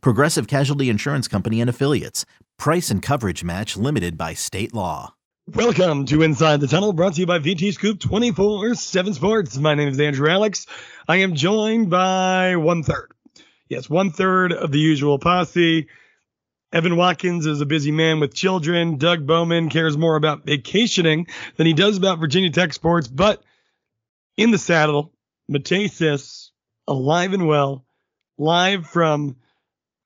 Progressive Casualty Insurance Company and Affiliates. Price and coverage match limited by state law. Welcome to Inside the Tunnel, brought to you by VT Scoop 24 7 Sports. My name is Andrew Alex. I am joined by one third. Yes, one third of the usual posse. Evan Watkins is a busy man with children. Doug Bowman cares more about vacationing than he does about Virginia Tech sports, but in the saddle, Matesis, alive and well, live from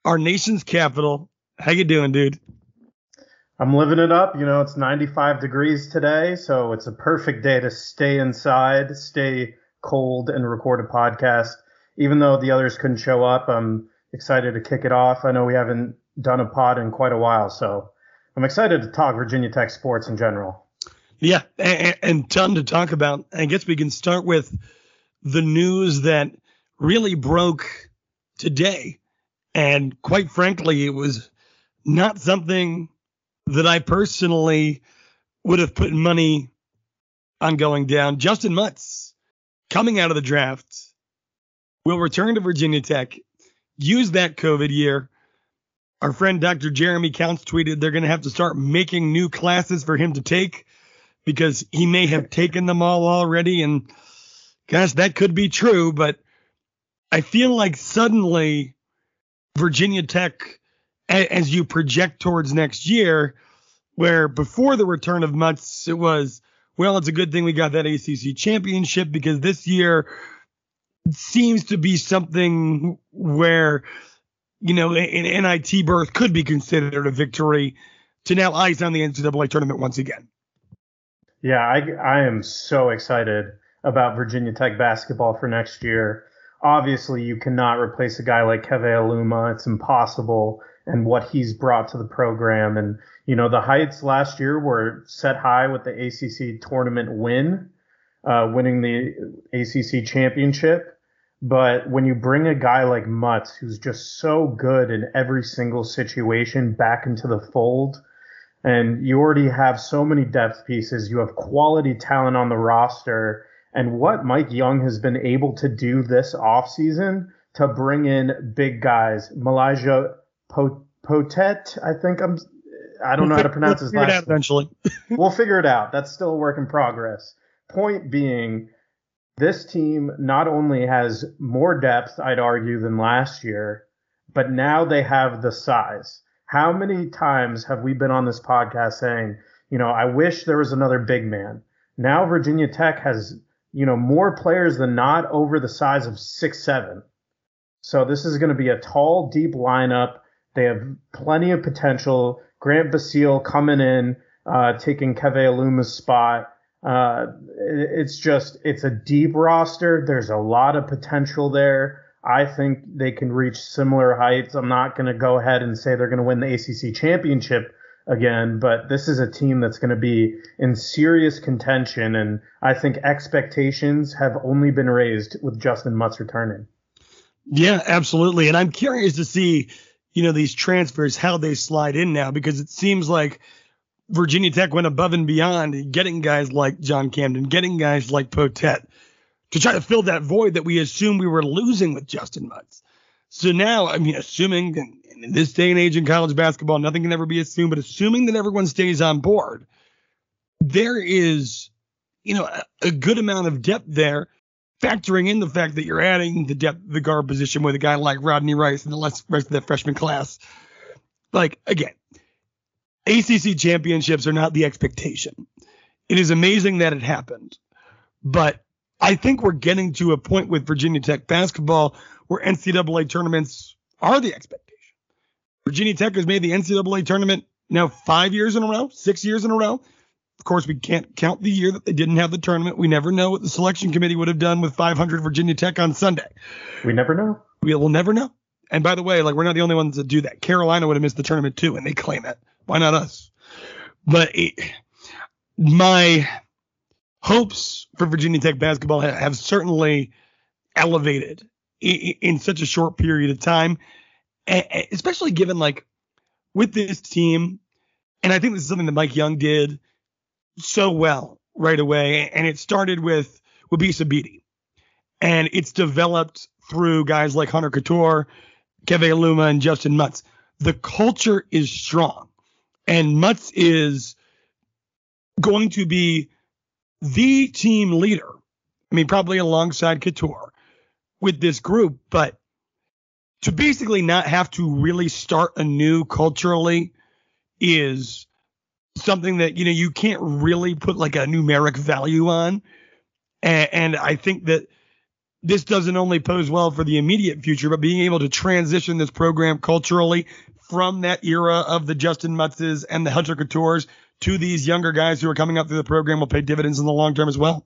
our nation's capital. How you doing, dude? I'm living it up. You know, it's 95 degrees today, so it's a perfect day to stay inside, stay cold, and record a podcast. Even though the others couldn't show up, I'm excited to kick it off. I know we haven't done a pod in quite a while, so I'm excited to talk Virginia Tech sports in general. Yeah, and, and ton to talk about. I guess we can start with the news that really broke today. And quite frankly, it was not something that I personally would have put money on going down. Justin Mutts, coming out of the draft, will return to Virginia Tech, use that COVID year. Our friend Dr. Jeremy Counts tweeted they're going to have to start making new classes for him to take because he may have taken them all already. And gosh, that could be true, but I feel like suddenly Virginia Tech, as you project towards next year, where before the return of Mutts, it was, well, it's a good thing we got that ACC championship because this year seems to be something where, you know, an NIT berth could be considered a victory to now eyes on the NCAA tournament once again. Yeah, I, I am so excited about Virginia Tech basketball for next year. Obviously, you cannot replace a guy like Keve Aluma. It's impossible. And what he's brought to the program. And, you know, the heights last year were set high with the ACC tournament win, uh, winning the ACC championship. But when you bring a guy like Mutts, who's just so good in every single situation, back into the fold, and you already have so many depth pieces. You have quality talent on the roster. And what Mike Young has been able to do this offseason to bring in big guys, Malaja Poteat, I think I'm, I don't know how to pronounce his last name. Eventually, we'll figure it out. That's still a work in progress. Point being, this team not only has more depth, I'd argue, than last year, but now they have the size. How many times have we been on this podcast saying, you know, I wish there was another big man. Now Virginia Tech has, you know, more players than not over the size of six seven. So this is going to be a tall, deep lineup. They have plenty of potential. Grant Basile coming in, uh, taking Keve Aluma's spot. Uh, it's just it's a deep roster. There's a lot of potential there. I think they can reach similar heights. I'm not going to go ahead and say they're going to win the ACC championship again, but this is a team that's going to be in serious contention. And I think expectations have only been raised with Justin Mutts returning. Yeah, absolutely. And I'm curious to see, you know, these transfers, how they slide in now, because it seems like Virginia Tech went above and beyond getting guys like John Camden, getting guys like Poteat to try to fill that void that we assumed we were losing with Justin Mutts. So now, I mean, assuming in this day and age in college basketball, nothing can ever be assumed, but assuming that everyone stays on board, there is, you know, a, a good amount of depth there, factoring in the fact that you're adding the depth, the guard position with a guy like Rodney Rice and the rest of that freshman class. Like, again, ACC championships are not the expectation. It is amazing that it happened, but I think we're getting to a point with Virginia Tech basketball where NCAA tournaments are the expectation. Virginia Tech has made the NCAA tournament now five years in a row, six years in a row. Of course, we can't count the year that they didn't have the tournament. We never know what the selection committee would have done with 500 Virginia Tech on Sunday. We never know. We will never know. And by the way, like we're not the only ones that do that. Carolina would have missed the tournament too, and they claim it. Why not us? But it, my hopes for Virginia Tech basketball have, have certainly elevated in, such a short period of time, especially given like with this team, and I think this is something that Mike Young did so well right away, and it started with Wabissa Bede, and it's developed through guys like Hunter Cattoor, Keve Aluma, and Justin Mutts. The culture is strong, and Mutts is going to be the team leader. I mean, probably alongside Cattoor with this group, but to basically not have to really start anew culturally is something that you know you can't really put like a numeric value on and, and, i think that this doesn't only pose well for the immediate future but being able to transition this program culturally from that era of the justin mutzes and the hunter cattoors to these younger guys who are coming up through the program will pay dividends in the long term as well.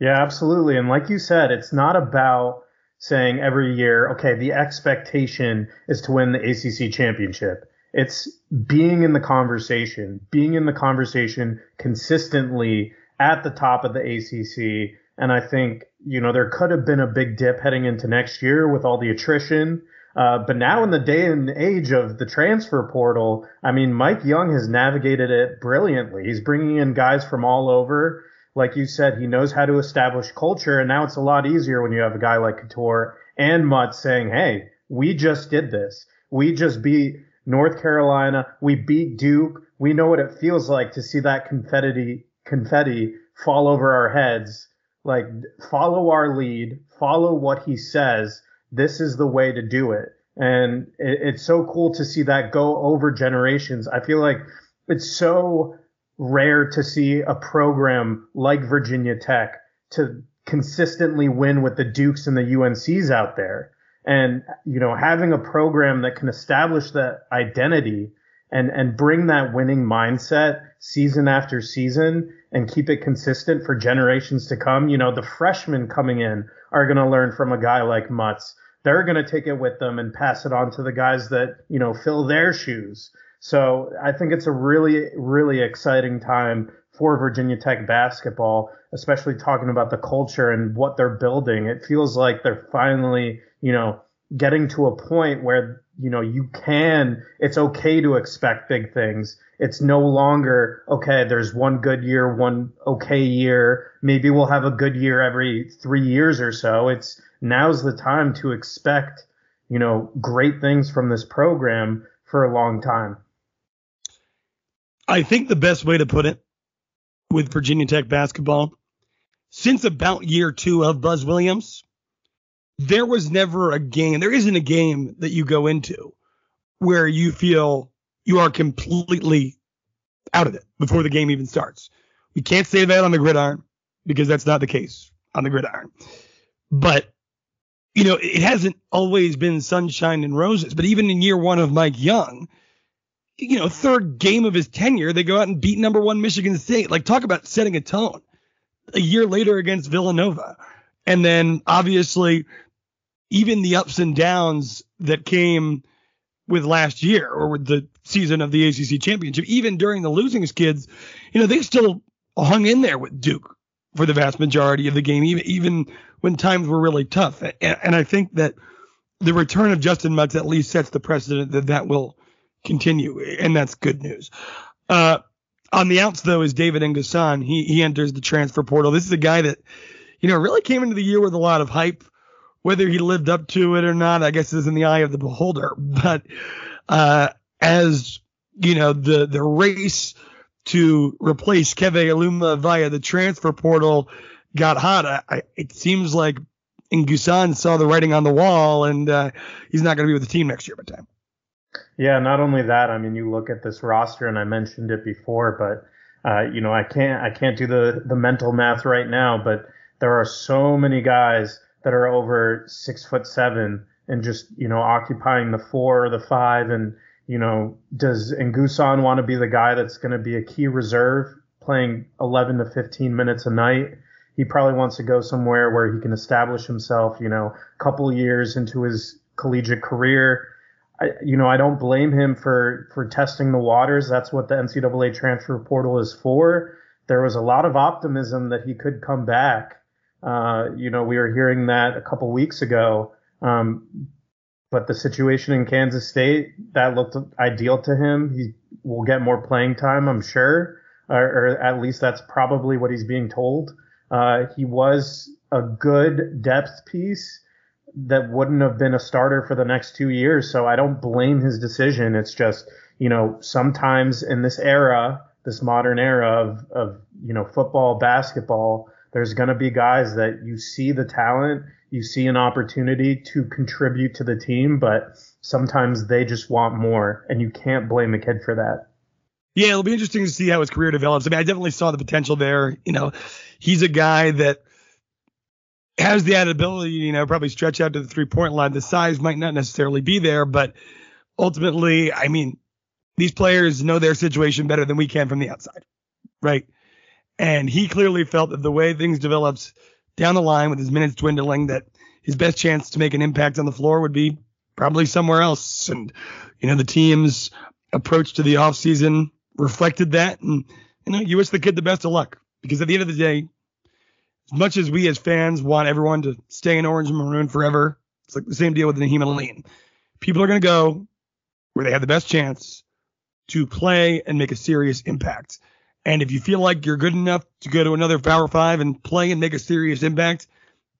Yeah, absolutely. And like you said, it's not about saying every year, okay, the expectation is to win the ACC championship. It's being in the conversation, being in the conversation consistently at the top of the ACC. And I think, you know, there could have been a big dip heading into next year with all the attrition uh, but now in the day and age of the transfer portal, I mean, Mike Young has navigated it brilliantly. He's bringing in guys from all over. Like you said, he knows how to establish culture. And now it's a lot easier when you have a guy like Cattoor and Mutt saying, Hey, we just did this. We just beat North Carolina. We beat Duke. We know what it feels like to see that confetti, confetti fall over our heads. Like follow our lead, follow what he says this is the way to do it. And it, it's so cool to see that go over generations. I feel like it's so rare to see a program like Virginia Tech to consistently win with the Dukes and the UNCs out there. And, you know, having a program that can establish that identity and, and bring that winning mindset season after season and keep it consistent for generations to come. You know, the freshmen coming in are going to learn from a guy like Mutts. They're going to take it with them and pass it on to the guys that, you know, fill their shoes. So I think it's a really, really exciting time for Virginia Tech basketball, especially talking about the culture and what they're building. It feels like they're finally, you know, getting to a point where, you know, you can, it's okay to expect big things. It's no longer, okay, there's one good year, one okay year. Maybe we'll have a good year every three years or so. It's now's the time to expect, you know, great things from this program for a long time. I think the best way to put it with Virginia Tech basketball, since about year two of Buzz Williams, there was never a game, there isn't a game that you go into where you feel you are completely out of it before the game even starts. We can't say that on the gridiron because that's not the case on the gridiron. But, you know, it hasn't always been sunshine and roses. But even in year one of Mike Young, you know, third game of his tenure, they go out and beat number one Michigan State. Like, talk about setting a tone. A year later against Villanova. And then obviously, even the ups and downs that came with last year or with the season of the ACC championship, even during the losing skids, you know, they still hung in there with Duke for the vast majority of the game, even, even when times were really tough. And, and I think that the return of Justin Mutts at least sets the precedent that that will continue, and that's good news. Uh, on the outs though is David N'Guessan. He he enters the transfer portal. This is a guy that, you know, really came into the year with a lot of hype. Whether he lived up to it or not, I guess is in the eye of the beholder. But uh, as you know, the the race to replace Keve Aluma via the transfer portal got hot. I, it seems like N'Guessan saw the writing on the wall, and uh, he's not going to be with the team next year by time. Yeah, not only that. I mean, you look at this roster, and I mentioned it before, but uh, you know, I can't I can't do the the mental math right now, but there are so many guys that are over six foot seven and just you know occupying the four or the five and you know does N'Guessan want to be the guy that's going to be a key reserve playing 11 to 15 minutes a night he probably wants to go somewhere where he can establish himself you know a couple years into his collegiate career. I, you know, I don't blame him for for testing the waters. That's what the NCAA transfer portal is for. There was a lot of optimism that he could come back. Uh, you know, we were hearing that a couple weeks ago. Um, but the situation in Kansas State that looked ideal to him. He will get more playing time, I'm sure, or, or at least that's probably what he's being told. Uh, he was a good depth piece that wouldn't have been a starter for the next two years. So I don't blame his decision. It's just, you know, sometimes in this era, this modern era of, of you know, football, basketball, there's going to be guys that you see the talent, you see an opportunity to contribute to the team, but sometimes they just want more, and you can't blame a kid for that. Yeah, it'll be interesting to see how his career develops. I mean, I definitely saw the potential there. You know, he's a guy that has the ability, you know, probably stretch out to the three point line. The size might not necessarily be there, but ultimately, I mean, these players know their situation better than we can from the outside, right? And he clearly felt that the way things develops down the line with his minutes dwindling, that his best chance to make an impact on the floor would be probably somewhere else. And, you know, the team's approach to the offseason reflected that. And, you know, you wish the kid the best of luck because at the end of the day, as much as we as fans want everyone to stay in orange and maroon forever, it's like the same deal with Nahiem Alleyne. People are going to go where they have the best chance to play and make a serious impact. And if you feel like you're good enough to go to another Power Five and play and make a serious impact,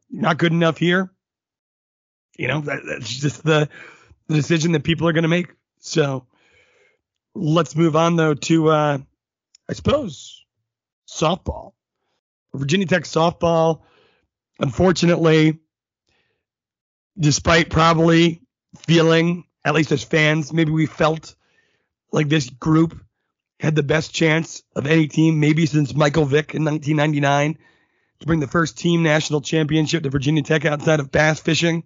you're not good enough here. You know, that, that's just the, the decision that people are going to make. So let's move on though to, uh, I suppose, softball. Virginia Tech softball, unfortunately, despite probably feeling, at least as fans, maybe we felt like this group had the best chance of any team, maybe since Michael Vick in 1999, to bring the first team national championship to Virginia Tech outside of bass fishing.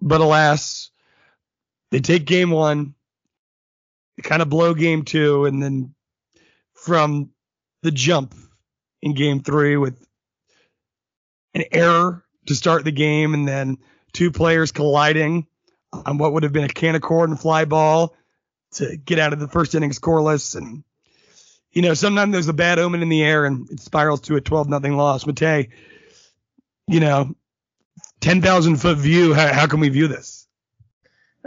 But alas, they take game one, they kind of blow game two, and then from the jump, in game three with an error to start the game and then two players colliding on what would have been a can of corn fly ball to get out of the first inning scoreless. And, you know, sometimes there's a bad omen in the air and it spirals to a 12 nothing loss. Matei, you know, 10,000 foot view, how, how can we view this?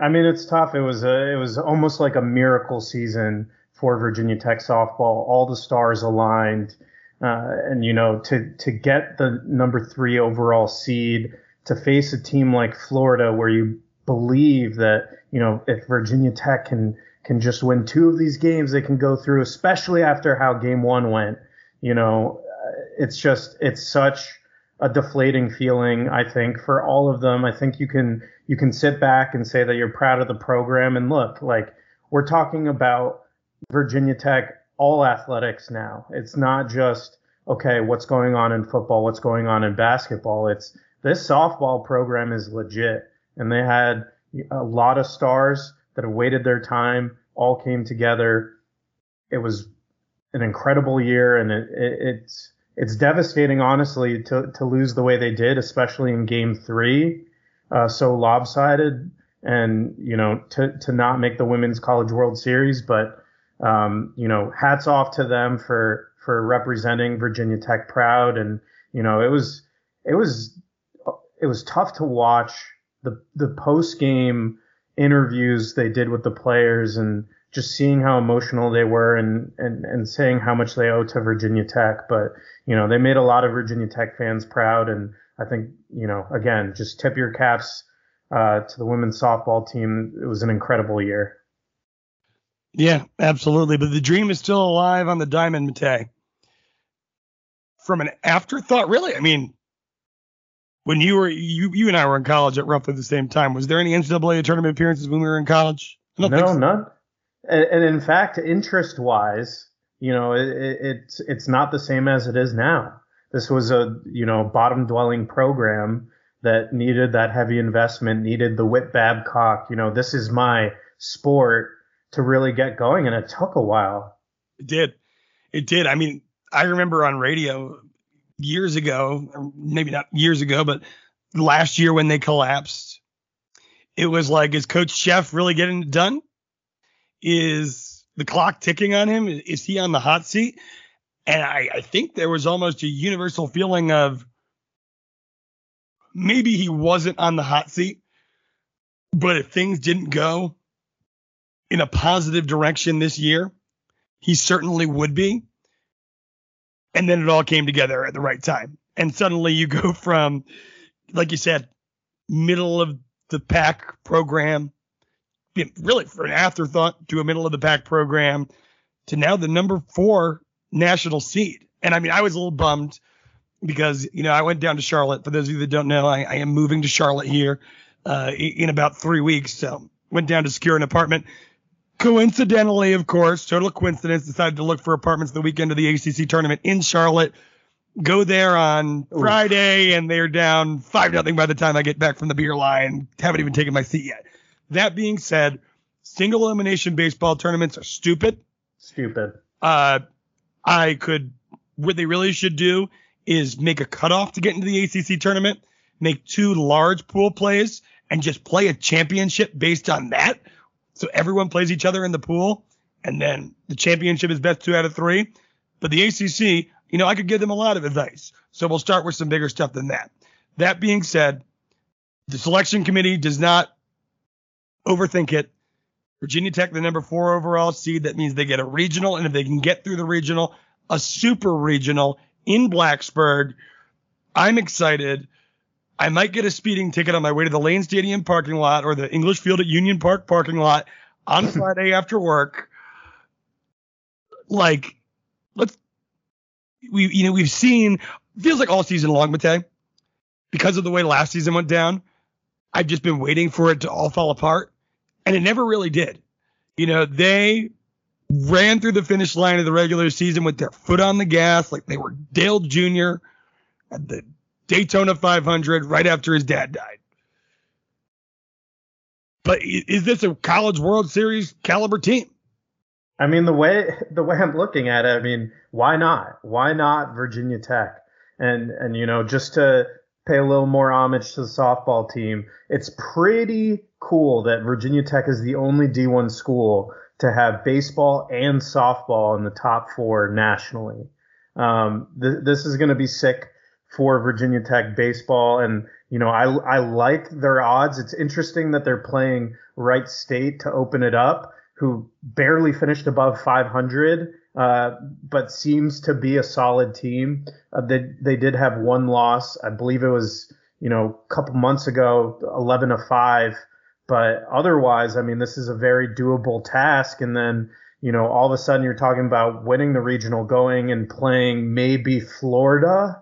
I mean, it's tough. It was a, it was almost like a miracle season for Virginia Tech softball. All the stars aligned. Uh, and you know, to to get the number three overall seed to face a team like Florida, where you believe that you know if Virginia Tech can can just win two of these games, they can go through, especially after how Game One went. You know, uh, it's just it's such a deflating feeling. I think for all of them, I think you can you can sit back and say that you're proud of the program. And look, like we're talking about Virginia Tech all athletics now. It's not just, okay, what's going on in football, what's going on in basketball. It's this softball program is legit. And they had a lot of stars that have waited their time, all came together. It was an incredible year, and it, it, it's it's devastating, honestly, to to lose the way they did, especially in Game Three, uh, so lopsided, and you know to to not make the Women's College World Series. But um, you know, hats off to them for for representing Virginia Tech proud. And you know, it was it was it was tough to watch the the post game interviews they did with the players and just seeing how emotional they were and, and, and saying how much they owe to Virginia Tech. But, you know, they made a lot of Virginia Tech fans proud. And I think, you know, again, just tip your caps uh, to the women's softball team. It was an incredible year. Yeah, absolutely. But the dream is still alive on the diamond, Matei. From an afterthought, really? I mean, when you were you you and I were in college at roughly the same time, was there any NCAA tournament appearances when we were in college? No, so. none. And, and, in fact, interest wise, you know, it, it, it's it's not the same as it is now. This was a you know bottom dwelling program that needed that heavy investment, needed the Whit Babcock. You know, this is my sport to really get going, and it took a while. It did. It did. I mean, I remember on radio years ago, maybe not years ago, but last year when they collapsed, It was like, is Coach Szefc really getting it done? Is the clock ticking on him? Is he on the hot seat? And I, I think there was almost a universal feeling of maybe he wasn't on the hot seat, but if things didn't go in a positive direction this year, he certainly would be. And then it all came together at the right time. And suddenly you go from, like you said, middle of the pack program, really for an afterthought to a middle of the pack program to now the number four national seed. And I mean, I was a little bummed because, you know, I went down to Charlotte. For those of you that don't know, I, I am moving to Charlotte here uh, in about three weeks. So went down to secure an apartment. Coincidentally, of course, total coincidence, decided to look for apartments the weekend of the ACC tournament in Charlotte. Go there on Ooh. Friday, and they're down five nothing by the time I get back from the beer line. Haven't even taken my seat yet. That being said, single elimination baseball tournaments are stupid. Stupid. Uh, I could. What they really should do is make a cutoff to get into the ACC tournament, make two large pool plays, and just play a championship based on that so everyone plays each other in the pool, and then the championship is best two out of three. But the ACC, you know, I could give them a lot of advice. So we'll start with some bigger stuff than that. That being said, the selection committee does not overthink it. Virginia Tech, the number four overall seed, that means they get a regional, and if they can get through the regional, a super regional in Blacksburg. I'm excited. I might get a speeding ticket on my way to the Lane Stadium parking lot or the English Field at Union Park parking lot on Friday after work. Like, let's we you know we've seen feels like all season long, Matei, because of the way last season went down. I've just been waiting for it to all fall apart, and it never really did. You know, they ran through the finish line of the regular season with their foot on the gas, like they were Dale Jr. at the Daytona 500 right after his dad died. But is this a college World Series caliber team? I mean, the way the way I'm looking at it, I mean, why not? Why not Virginia Tech? And and you know, just to pay a little more homage to the softball team, it's pretty cool that Virginia Tech is the only D1 school to have baseball and softball in the top four nationally. Um, th- this is going to be sick for Virginia Tech baseball. And, you know, I, I like their odds. It's interesting that they're playing Wright State to open it up, who barely finished above 500, uh, but seems to be a solid team. Uh, they, they did have one loss. I believe it was, you know, a couple months ago, 11 to 5. But otherwise, I mean, this is a very doable task. And then, you know, all of a sudden you're talking about winning the regional, going and playing maybe Florida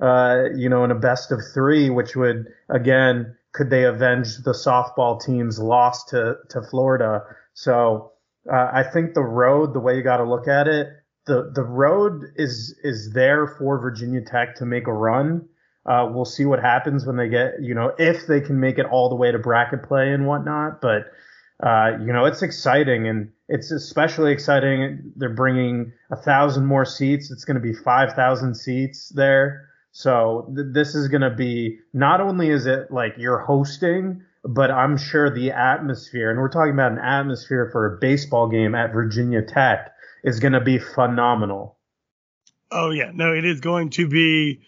uh, you know, in a best of three, which would again, could they avenge the softball team's loss to to Florida? So uh, I think the road, the way you got to look at it, the the road is is there for Virginia Tech to make a run. Uh, we'll see what happens when they get, you know, if they can make it all the way to bracket play and whatnot. But uh, you know, it's exciting and it's especially exciting. They're bringing a thousand more seats. It's going to be five thousand seats there. So th- this is going to be not only is it like you're hosting, but I'm sure the atmosphere, and we're talking about an atmosphere for a baseball game at Virginia Tech, is going to be phenomenal. Oh, yeah. No, it is going to be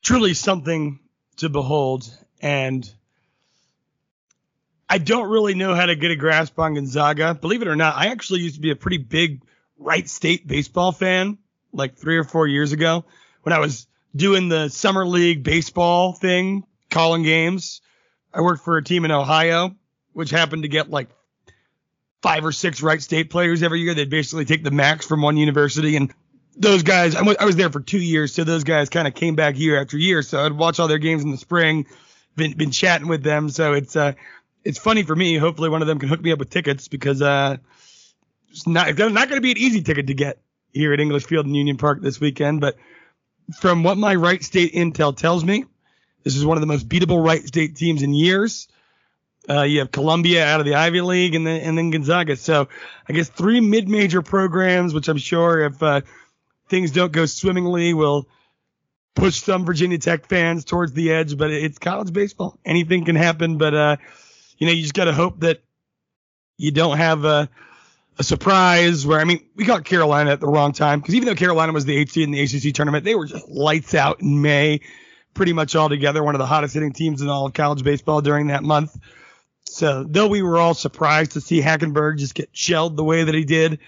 truly something to behold. And I don't really know how to get a grasp on Gonzaga. Believe it or not, I actually used to be a pretty big Wright State baseball fan like three or four years ago when I was doing the summer league baseball thing, calling games. I worked for a team in Ohio, which happened to get like five or six Wright State players every year. They'd basically take the max from one university, and those guys. I was there for two years, so those guys kind of came back year after year. So I'd watch all their games in the spring. Been been chatting with them, so it's uh it's funny for me. Hopefully, one of them can hook me up with tickets because uh it's not it's not going to be an easy ticket to get here at English Field and Union Park this weekend, but from what my Wright State intel tells me, this is one of the most beatable Wright State teams in years. Uh, you have Columbia out of the Ivy League and then, and then Gonzaga. So I guess three mid-major programs, which I'm sure if uh, things don't go swimmingly will push some Virginia Tech fans towards the edge. But it's college baseball. Anything can happen. But uh, you know, you just got to hope that you don't have a, a surprise where, I mean, we got Carolina at the wrong time because even though Carolina was the eighth seed in the ACC tournament, they were just lights out in May, pretty much all together, one of the hottest hitting teams in all of college baseball during that month. So though we were all surprised to see Hackenberg just get shelled the way that he did,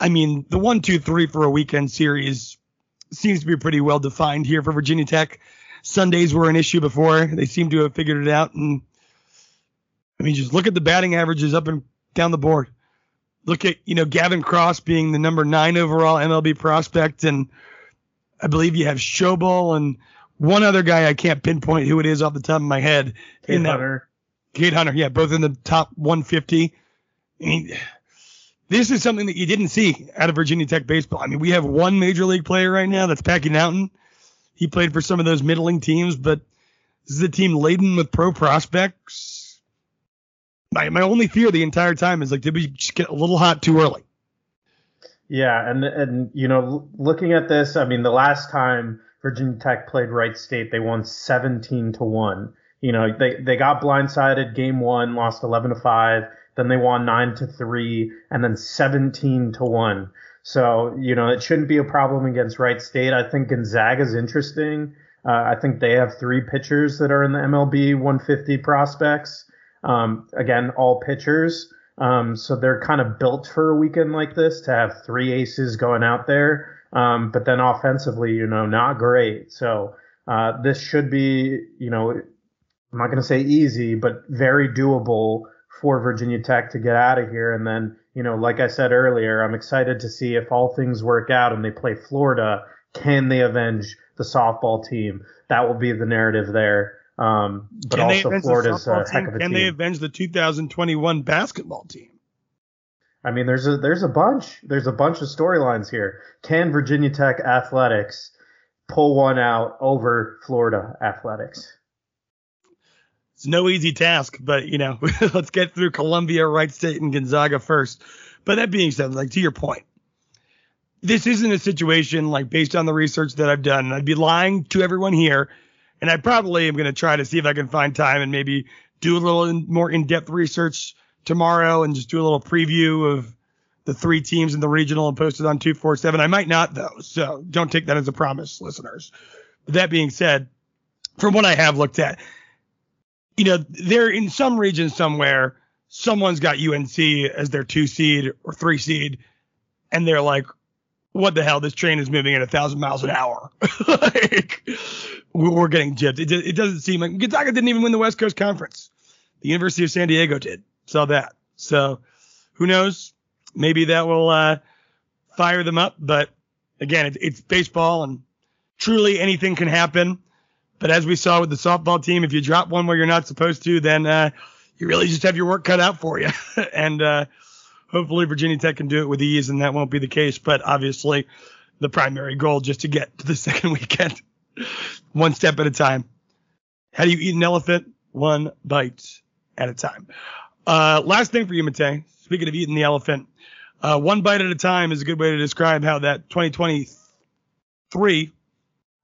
I mean, the one, two, three for a weekend series seems to be pretty well defined here for Virginia Tech. Sundays were an issue before. They seem to have figured it out. And I mean, just look at the batting averages up and down the board. Look at, you know, Gavin Cross being the number nine overall MLB prospect. And I believe you have Schobel and one other guy I can't pinpoint who it is off the top of my head. Cade in that, Hunter. Cade Hunter, yeah, both in the top 150. I mean, this is something that you didn't see out of Virginia Tech baseball. I mean, we have one major league player right now, that's Packy Naughton. He played for some of those middling teams, but this is a team laden with pro prospects. My my only fear the entire time is like, did we just get a little hot too early? Yeah, and and you know, looking at this, I mean, the last time Virginia Tech played Wright State, they won 17 to one. You know, they they got blindsided game one, lost 11 to five. Then they won nine to three, and then 17 to one. So you know, it shouldn't be a problem against Wright State. I think Gonzaga is interesting. Uh, I think they have three pitchers that are in the MLB 150 prospects. Um, again, all pitchers. Um, so they're kind of built for a weekend like this to have three aces going out there. Um, but then offensively, you know, not great. So uh, this should be, you know, I'm not going to say easy, but very doable for Virginia Tech to get out of here. And then, you know, like I said earlier, I'm excited to see if all things work out and they play Florida. Can they avenge the softball team? That will be the narrative there. Um, but Can also Florida's a heck of a Can team. they avenge the 2021 basketball team? I mean, there's a there's a bunch there's a bunch of storylines here. Can Virginia Tech athletics pull one out over Florida athletics? It's no easy task, but you know, let's get through Columbia, Wright State, and Gonzaga first. But that being said, like to your point, this isn't a situation like based on the research that I've done. I'd be lying to everyone here, and I probably am going to try to see if I can find time and maybe do a little in, more in-depth research tomorrow and just do a little preview of the three teams in the regional and post it on 247. I might not though, so don't take that as a promise, listeners. But that being said, from what I have looked at, you know, they're in some region somewhere, someone's got UNC as their two seed or three seed, and they're like, what the hell? This train is moving at a thousand miles an hour. like, we're getting gypped. It, it doesn't seem like Gonzaga didn't even win the West Coast Conference. The University of San Diego did. Saw that. So who knows? Maybe that will uh, fire them up. But again, it, it's baseball and truly anything can happen. But as we saw with the softball team, if you drop one where you're not supposed to, then uh, you really just have your work cut out for you. and uh, hopefully Virginia Tech can do it with ease, and that won't be the case. But obviously, the primary goal just to get to the second weekend, one step at a time. How do you eat an elephant? One bite at a time. Uh, last thing for you, Matei. Speaking of eating the elephant, uh, one bite at a time is a good way to describe how that 2023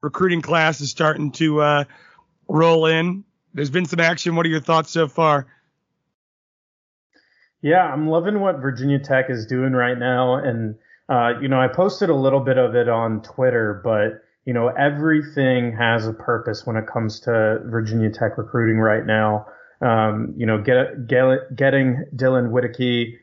recruiting class is starting to uh, roll in. There's been some action. What are your thoughts so far? Yeah, I'm loving what Virginia Tech is doing right now. And, uh, you know, I posted a little bit of it on Twitter, but, you know, everything has a purpose when it comes to Virginia Tech recruiting right now. Um, you know, get, get, getting Dylan Wittke,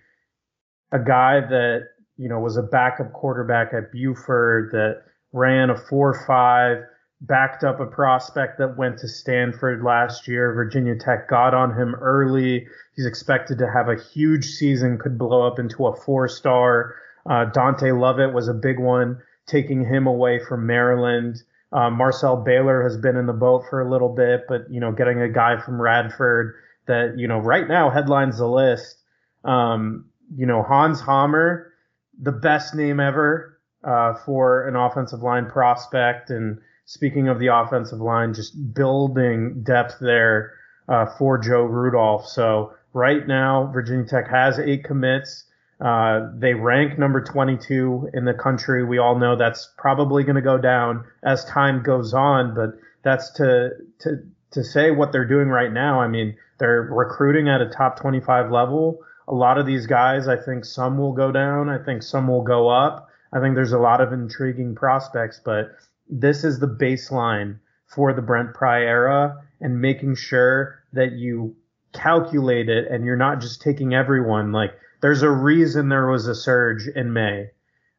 a guy that, you know, was a backup quarterback at Buford that ran a 4 5, backed up a prospect that went to Stanford last year. Virginia Tech got on him early. He's expected to have a huge season, could blow up into a four star. Uh, Dante Lovett was a big one, taking him away from Maryland. Uh, Marcel Baylor has been in the boat for a little bit, but you know, getting a guy from Radford that you know right now headlines the list. Um, you know, Hans Hammer, the best name ever uh, for an offensive line prospect. And speaking of the offensive line, just building depth there uh, for Joe Rudolph. So right now, Virginia Tech has eight commits. Uh, they rank number 22 in the country. We all know that's probably going to go down as time goes on, but that's to to to say what they're doing right now. I mean, They're recruiting at a top 25 level. A lot of these guys, I think some will go down. I think some will go up. I think there's a lot of intriguing prospects, but this is the baseline for the Brent Pry era and making sure that you calculate it and you're not just taking everyone. Like, there's a reason there was a surge in May.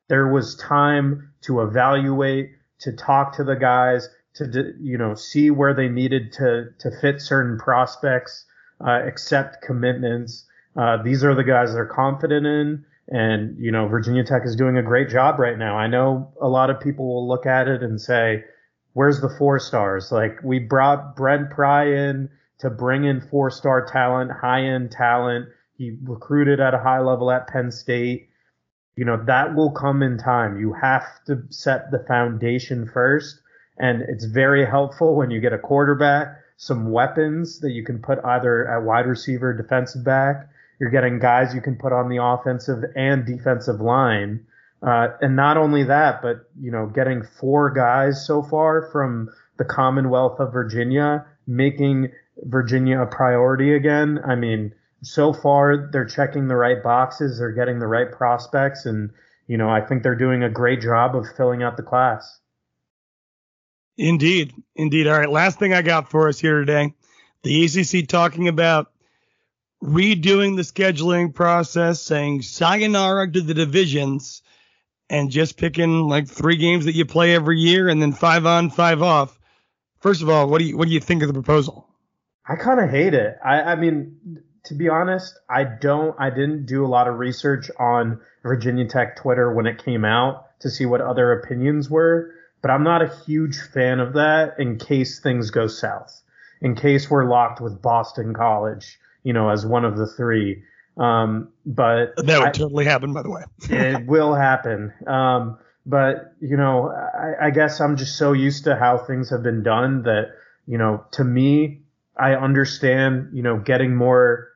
There was time to evaluate, to talk to the guys, to you know see where they needed to to fit certain prospects, uh, accept commitments. Uh, these are the guys they're confident in, and you know Virginia Tech is doing a great job right now. I know a lot of people will look at it and say, "Where's the four stars?" Like we brought Brent Pry in to bring in four star talent, high end talent. He recruited at a high level at Penn State. You know that will come in time. You have to set the foundation first and it's very helpful when you get a quarterback, some weapons that you can put either at wide receiver, defensive back. You're getting guys you can put on the offensive and defensive line. Uh, and not only that, but you know, getting four guys so far from the Commonwealth of Virginia, making Virginia a priority again. I mean, so far they're checking the right boxes, they're getting the right prospects, and you know, I think they're doing a great job of filling out the class. Indeed. Indeed. All right. Last thing I got for us here today the ACC talking about redoing the scheduling process, saying sayonara to the divisions and just picking like three games that you play every year and then five on, five off. First of all, what do you what do you think of the proposal? I kind of hate it. I, I mean, to be honest, I don't. I didn't do a lot of research on Virginia Tech Twitter when it came out to see what other opinions were but I'm not a huge fan of that in case things go south, in case we're locked with Boston College, you know, as one of the three. Um, but that would I, totally happen, by the way. it will happen. Um, but you know, I, I guess I'm just so used to how things have been done that you know, to me, I understand, you know, getting more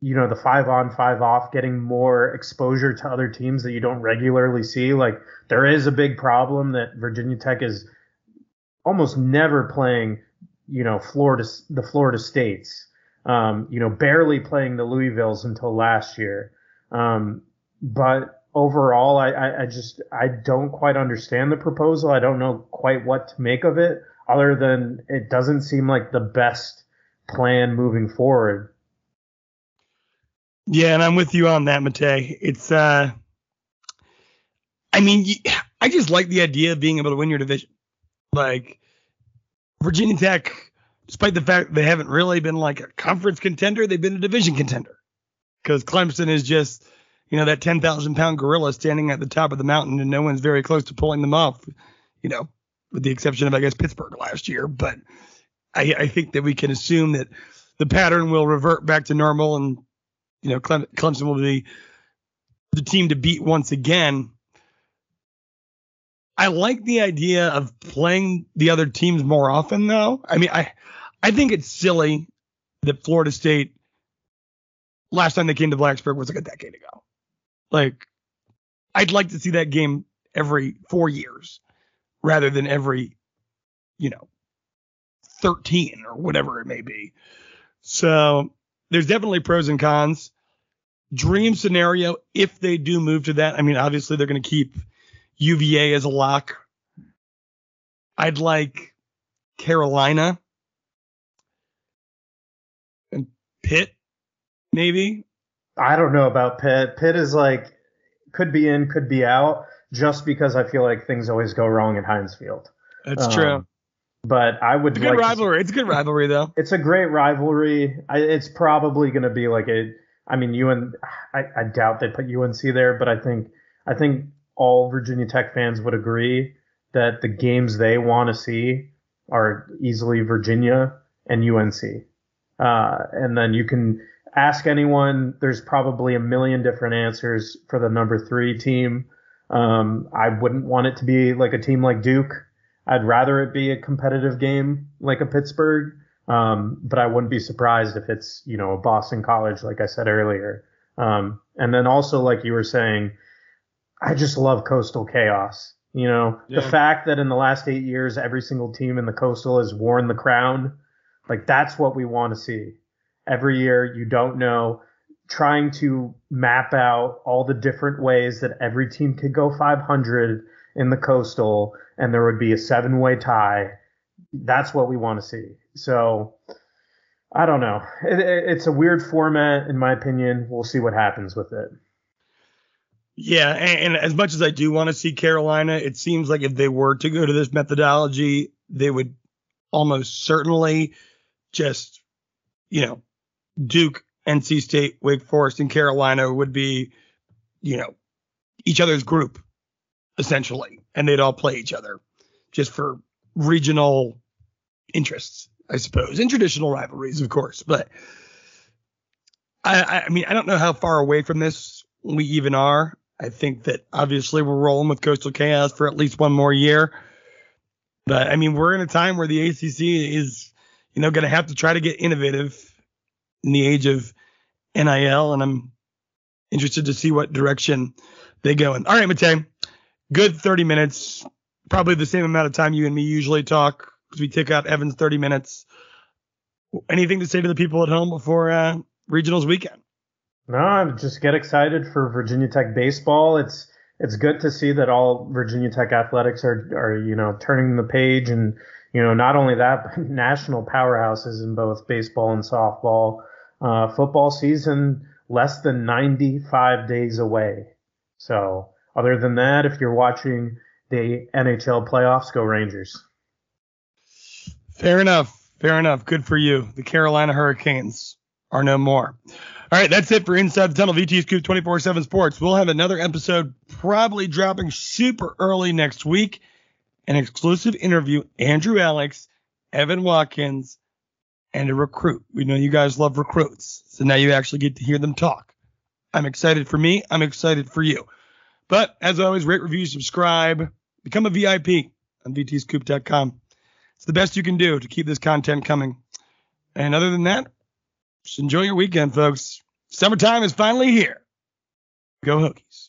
you know the five on five off getting more exposure to other teams that you don't regularly see like there is a big problem that virginia tech is almost never playing you know florida the florida states um, you know barely playing the louisvilles until last year um, but overall I, I, I just i don't quite understand the proposal i don't know quite what to make of it other than it doesn't seem like the best plan moving forward yeah, and I'm with you on that, Matei. It's uh, I mean, I just like the idea of being able to win your division. Like Virginia Tech, despite the fact they haven't really been like a conference contender, they've been a division contender. Because Clemson is just, you know, that 10,000 pound gorilla standing at the top of the mountain, and no one's very close to pulling them off. You know, with the exception of I guess Pittsburgh last year. But I, I think that we can assume that the pattern will revert back to normal and you know, Clemson will be the team to beat once again. I like the idea of playing the other teams more often, though. I mean, I I think it's silly that Florida State last time they came to Blacksburg was like a decade ago. Like, I'd like to see that game every four years rather than every, you know, 13 or whatever it may be. So there's definitely pros and cons dream scenario if they do move to that. I mean, obviously they're going to keep UVA as a lock. I'd like Carolina and Pitt, maybe. I don't know about Pitt. Pitt is like could be in, could be out, just because I feel like things always go wrong at Heinz Field. That's um, true. But I would. It's a good like rivalry. it's a good rivalry, though. It's a great rivalry. I, it's probably going to be like a I mean, UN. I, I doubt they put UNC there, but I think I think all Virginia Tech fans would agree that the games they want to see are easily Virginia and UNC. Uh, and then you can ask anyone. There's probably a million different answers for the number three team. Um, I wouldn't want it to be like a team like Duke. I'd rather it be a competitive game like a Pittsburgh. Um, but I wouldn't be surprised if it's, you know, a Boston college, like I said earlier. Um, and then also, like you were saying, I just love coastal chaos. You know, yeah. the fact that in the last eight years, every single team in the coastal has worn the crown, like that's what we want to see. every year. You don't know. Trying to map out all the different ways that every team could go 500 in the coastal and there would be a seven way tie. That's what we want to see. So I don't know. It, it, it's a weird format, in my opinion. We'll see what happens with it. Yeah, and, and, as much as I do want to see Carolina, it seems like if they were to go to this methodology, they would almost certainly just, you know, Duke, NC State, Wake Forest, and Carolina would be, you know, each other's group, essentially, and they'd all play each other just for regional interests, I suppose, and traditional rivalries, of course. But I, I mean, I don't know how far away from this we even are. I think that obviously we're rolling with Coastal Chaos for at least one more year. But I mean, we're in a time where the ACC is, you know, going to have to try to get innovative in the age of NIL, and I'm interested to see what direction they go in. All right, Matei, good 30 minutes, probably the same amount of time you and me usually talk because we take out Evan's 30 minutes. Anything to say to the people at home before uh, regionals weekend? No, I just get excited for Virginia Tech baseball. It's it's good to see that all Virginia Tech athletics are are you know turning the page and you know not only that but national powerhouses in both baseball and softball. Uh, football season less than 95 days away. So other than that, if you're watching the NHL playoffs, go Rangers. Fair enough. Fair enough. Good for you. The Carolina Hurricanes are no more. All right, that's it for Inside the Tunnel VT Scoop 24 7 Sports. We'll have another episode probably dropping super early next week. An exclusive interview, Andrew Alex, Evan Watkins, and a recruit. We know you guys love recruits, so now you actually get to hear them talk. I'm excited for me. I'm excited for you. But as always, rate, review, subscribe, become a VIP on VTScoop.com. It's the best you can do to keep this content coming. And other than that, enjoy your weekend, folks. Summertime is finally here. Go Hokies.